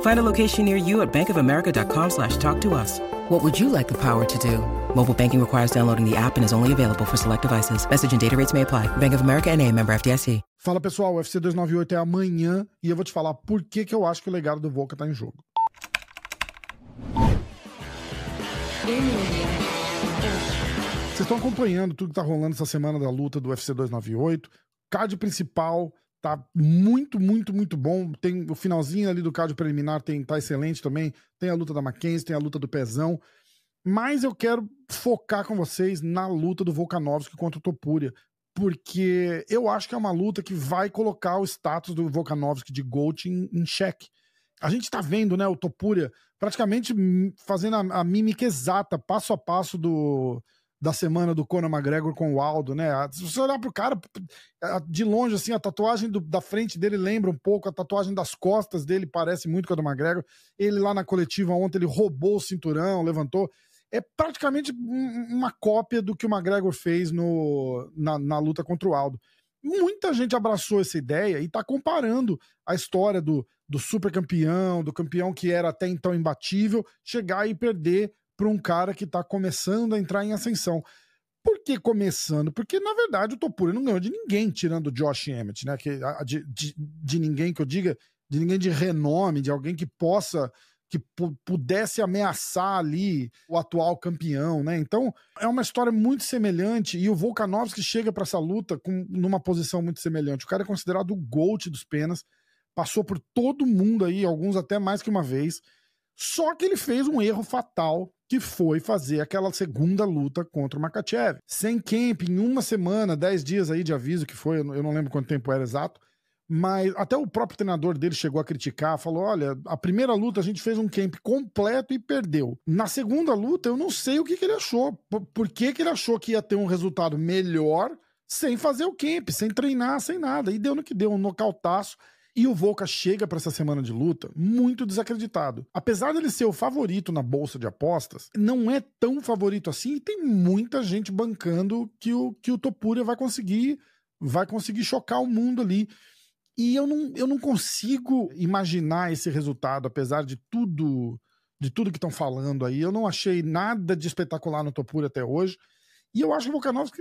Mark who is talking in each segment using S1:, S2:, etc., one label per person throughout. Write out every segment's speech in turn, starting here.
S1: Find a location near you at bankofamerica.com slash talk to us. What would you like the power to do? Mobile banking requires downloading the app and is only available for select devices. Message and data rates may apply. Bank of America and a member FDIC.
S2: Fala pessoal, o UFC 298 é amanhã e eu vou te falar por que, que eu acho que o legado do Volca tá em jogo. Vocês estão acompanhando tudo que tá rolando essa semana da luta do UFC 298. Card principal tá muito, muito, muito bom. Tem o finalzinho ali do card preliminar, tem, tá excelente também. Tem a luta da Mackenzie, tem a luta do Pezão. Mas eu quero focar com vocês na luta do Volkanovski contra o Topuria, porque eu acho que é uma luta que vai colocar o status do Volkanovski de GOAT em, em xeque. A gente tá vendo, né, o Topuria praticamente fazendo a, a mímica exata, passo a passo do, da semana do Conor McGregor com o Aldo, né? Se você olhar pro cara de longe, assim, a tatuagem do, da frente dele lembra um pouco, a tatuagem das costas dele parece muito com a do McGregor. Ele lá na coletiva ontem, ele roubou o cinturão, levantou. É praticamente uma cópia do que o McGregor fez no, na, na luta contra o Aldo. Muita gente abraçou essa ideia e tá comparando a história do, do super campeão, do campeão que era até então imbatível, chegar e perder para um cara que está começando a entrar em ascensão. Por que começando? Porque, na verdade, o Topuria não ganhou de ninguém, tirando o Josh Emmett, né? Que, de, de, de, ninguém que eu diga, de ninguém de renome, de alguém que possa, que pudesse ameaçar ali o atual campeão, né? Então, é uma história muito semelhante e o Volkanovski chega para essa luta com, numa posição muito semelhante. O cara é considerado o GOAT dos penas, passou por todo mundo aí, alguns até mais que uma vez. Só que ele fez um erro fatal que foi fazer aquela segunda luta contra o Makachev. Sem camp, em uma semana, dez dias aí de aviso que foi, eu não lembro quanto tempo era exato, mas até o próprio treinador dele chegou a criticar, falou: olha, a primeira luta a gente fez um camp completo e perdeu. Na segunda luta, eu não sei o que, que ele achou. Por, por que, que ele achou que ia ter um resultado melhor sem fazer o camp, sem treinar, sem nada? E deu no que deu, um nocautaço. E o Volca chega para essa semana de luta muito desacreditado. Apesar dele ser o favorito na bolsa de apostas, não é tão favorito assim e tem muita gente bancando que o, que o Topuria vai conseguir vai conseguir chocar o mundo ali. E eu não, eu não consigo imaginar esse resultado, apesar de tudo de tudo que estão falando aí. Eu não achei nada de espetacular no Topuria até hoje. E eu acho que o Volkanovski,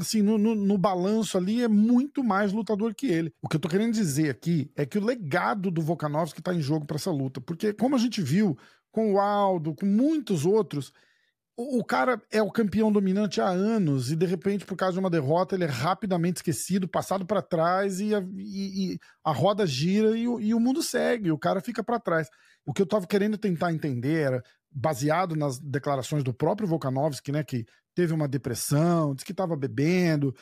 S2: assim, no, no, no, balanço ali, é muito mais lutador que ele. O que eu tô querendo dizer aqui é que o legado do Volkanovski tá em jogo para essa luta. Porque, como a gente viu com o Aldo, com muitos outros, o, o cara é o campeão dominante há anos e, de repente, por causa de uma derrota, ele é rapidamente esquecido, passado para trás e a, e, e a, roda gira e o, e o mundo segue, o cara fica para trás. O que eu tava querendo tentar entender era baseado nas declarações do próprio Volkanovski, né, que teve uma depressão, disse que estava bebendo.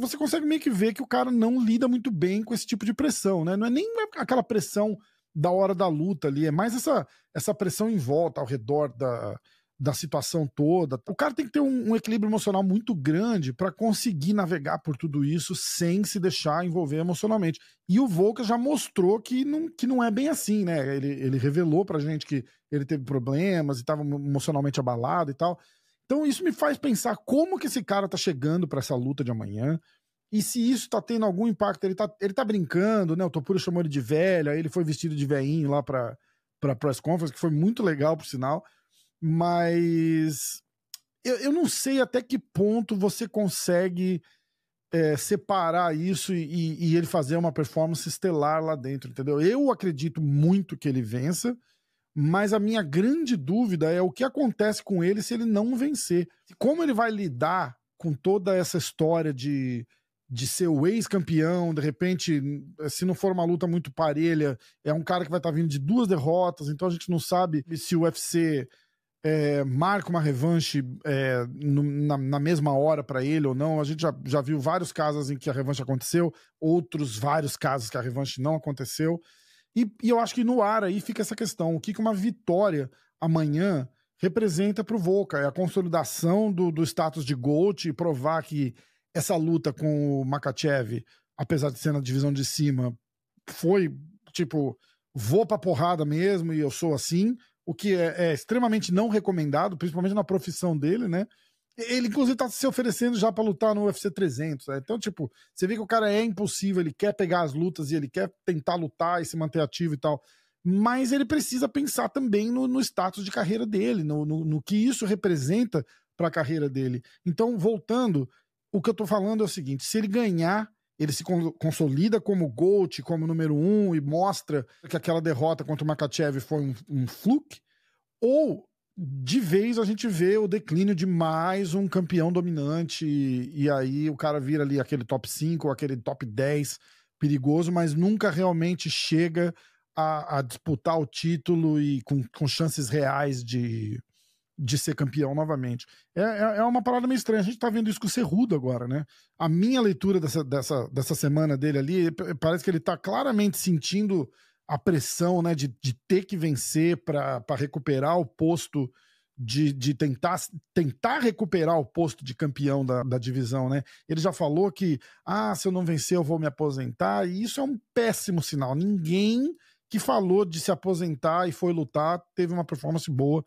S2: Você consegue meio que ver que o cara não lida muito bem com esse tipo de pressão, né? Não é nem aquela pressão da hora da luta ali, é mais essa, essa pressão em volta, ao redor da, da situação toda. O cara tem que ter um, um equilíbrio emocional muito grande para conseguir navegar por tudo isso sem se deixar envolver emocionalmente. E o Volca já mostrou que não, que não é bem assim, né? Ele, ele revelou pra gente que ele teve problemas e estava emocionalmente abalado e tal. Então isso me faz pensar como que esse cara tá chegando para essa luta de amanhã e se isso tá tendo algum impacto. Ele tá, ele tá brincando, né? O Topuro chamou ele de velho, aí ele foi vestido de veinho lá pra, pra press conference, que foi muito legal, por sinal. Mas eu, eu não sei até que ponto você consegue é, separar isso e, e ele fazer uma performance estelar lá dentro, entendeu? Eu acredito muito que ele vença mas a minha grande dúvida é o que acontece com ele se ele não vencer. Como ele vai lidar com toda essa história de, de ser o ex-campeão, de repente, se não for uma luta muito parelha, é um cara que vai estar tá vindo de duas derrotas, então a gente não sabe se o UFC é, marca uma revanche é, no, na, na, mesma hora para ele ou não. A gente já, já viu vários casos em que a revanche aconteceu, outros vários casos que a revanche não aconteceu. E, e eu acho que no ar aí fica essa questão: o que, que uma vitória amanhã representa para o Volca? É a consolidação do, do status de GOAT e provar que essa luta com o Makachev, apesar de ser na divisão de cima, foi tipo, vou pra porrada mesmo e eu sou assim o que é, é, extremamente não recomendado, principalmente na profissão dele, né? Ele, inclusive, tá se oferecendo já para lutar no UFC 300. Né? Então, tipo, você vê que o cara é impossível, ele quer pegar as lutas e ele quer tentar lutar e se manter ativo e tal. Mas ele precisa pensar também no, no status de carreira dele, no, no, no que isso representa para a carreira dele. Então, voltando, o que eu tô falando é o seguinte: se ele ganhar ele se consolida como GOAT, como número um, e mostra que aquela derrota contra o Makachev foi um, um fluke, ou de vez a gente vê o declínio de mais um campeão dominante, e, e aí o cara vira ali aquele top 5 ou aquele top 10 perigoso, mas nunca realmente chega a, a disputar o título e com, com chances reais de, de ser campeão novamente. É, é, é, uma parada meio estranha. A gente tá vendo isso com o Cerrudo agora, né? A minha leitura dessa, dessa, dessa semana dele ali, parece que ele tá claramente sentindo a pressão, né, de, de ter que vencer para recuperar o posto de, de tentar, tentar recuperar o posto de campeão da, da divisão, né? Ele já falou que, ah, se eu não vencer, eu vou me aposentar, e isso é um péssimo sinal. Ninguém que falou de se aposentar e foi lutar teve uma performance boa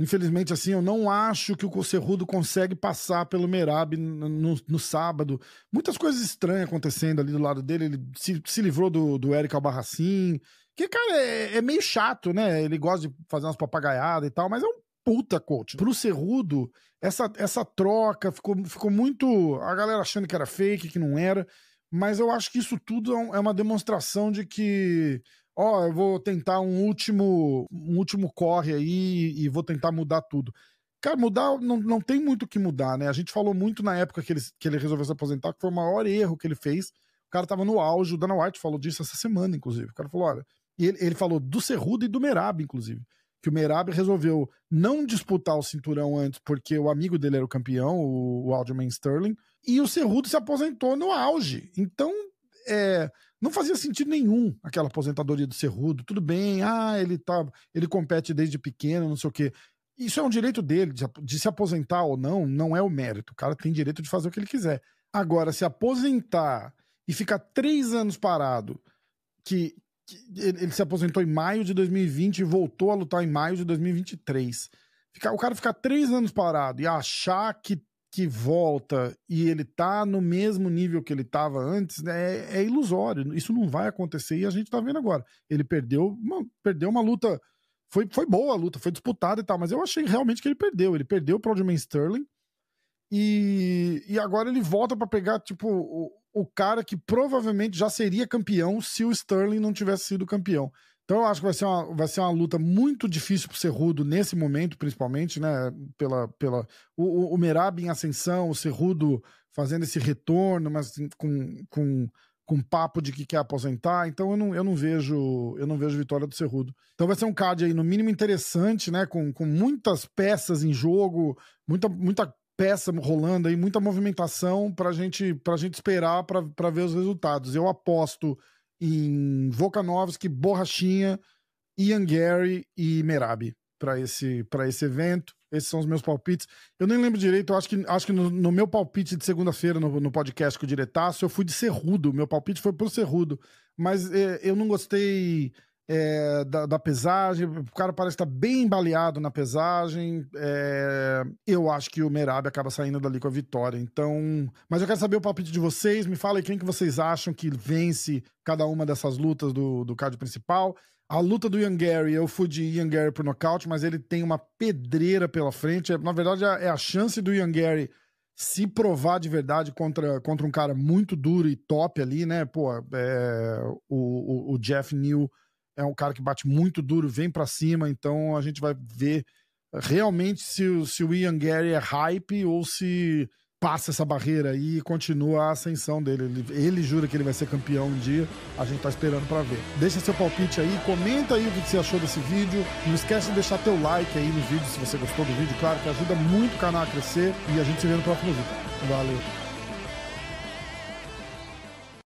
S2: Infelizmente, assim, eu não acho que o Cerrudo consegue passar pelo Merab no, no, sábado. Muitas coisas estranhas acontecendo ali do lado dele. Ele se, se livrou do, do Eric Albarracin. Que, cara, é, é, meio chato, né? Ele gosta de fazer umas papagaiadas e tal, mas é um puta coach. Pro Cerrudo, essa, essa troca ficou, ficou muito. A galera achando que era fake, que não era. Mas eu acho que isso tudo é, é uma demonstração de que ó, oh, eu vou tentar um último, um último corre aí e vou tentar mudar tudo. Cara, mudar não, não tem muito o que mudar, né? A gente falou muito na época que ele, que ele resolveu se aposentar, que foi o maior erro que ele fez. O cara tava no auge, o Dana White falou disso essa semana, inclusive. O cara falou: olha, e ele, ele falou do Cerrudo e do Merab, inclusive. Que o Merab resolveu não disputar o cinturão antes, porque o amigo dele era o campeão, o, o Aljamain Sterling, e o Cerrudo se aposentou no auge. Então, é, não fazia sentido nenhum aquela aposentadoria do Cerrudo. Tudo bem, ah, ele tá, ele compete desde pequeno, não sei o quê. Isso é um direito dele, de, se aposentar ou não, não é o mérito. O cara tem direito de fazer o que ele quiser. Agora, se aposentar e ficar três anos parado, que, que ele, ele, se aposentou em maio de 2020 e voltou a lutar em maio de 2023. Ficar, o cara ficar três anos parado e achar que que volta e ele tá no mesmo nível que ele tava antes, né, é, é, ilusório. Isso não vai acontecer e a gente tá vendo agora. Ele perdeu uma, perdeu uma luta. Foi, foi boa a luta, foi disputada e tal, mas eu achei realmente que ele perdeu. Ele perdeu para o Aljamain Sterling e, e agora ele volta para pegar, tipo, o, o cara que provavelmente já seria campeão se o Sterling não tivesse sido campeão. Então eu acho que vai ser uma, vai ser uma luta muito difícil pro Cerrudo nesse momento, principalmente, né? Pela, pela, o, o Merab em ascensão, o Cerrudo fazendo esse retorno, mas assim, com, com, com papo de que quer aposentar. Então eu não, eu não vejo eu não vejo vitória do Cerrudo. Então vai ser um card aí, no mínimo, interessante, né? Com, com muitas peças em jogo, muita, muita peça rolando aí, muita movimentação pra gente, pra gente esperar para ver os resultados. Eu aposto em Volkanovski, Borrachinha, Ian Gary e Merab para esse, esse evento. Esses são os meus palpites. Eu nem lembro direito, eu acho que, acho que no, no meu palpite de segunda-feira, no, no, podcast com o Diretaço, eu fui de Cerrudo. Meu palpite foi pro Cerrudo. Mas é, eu não gostei é, da, da, pesagem. O cara parece estar bem baleado na pesagem. É, eu acho que o Merab acaba saindo dali com a vitória. Então, mas eu quero saber o palpite de vocês. Me fala aí quem que vocês acham que vence cada uma dessas lutas do, do card principal. A luta do Ian Gary, eu fui de Ian Gary pro nocaute, mas ele tem uma pedreira pela frente. Na verdade, é a chance do Ian Gary se provar de verdade contra, contra um cara muito duro e top ali, né? Pô, é, o, o, o Jeff New é um cara que bate muito duro, vem para cima, então a gente vai ver realmente se, se o Ian Gary é hype ou se passa essa barreira e continua a ascensão dele. Ele, ele, jura que ele vai ser campeão um dia. A gente tá esperando para ver. Deixa seu palpite aí, comenta aí o que você achou desse vídeo. Não esquece de deixar teu like aí no vídeo se você gostou do vídeo, claro que ajuda muito o canal a crescer. E a gente se vê no próximo vídeo. Valeu!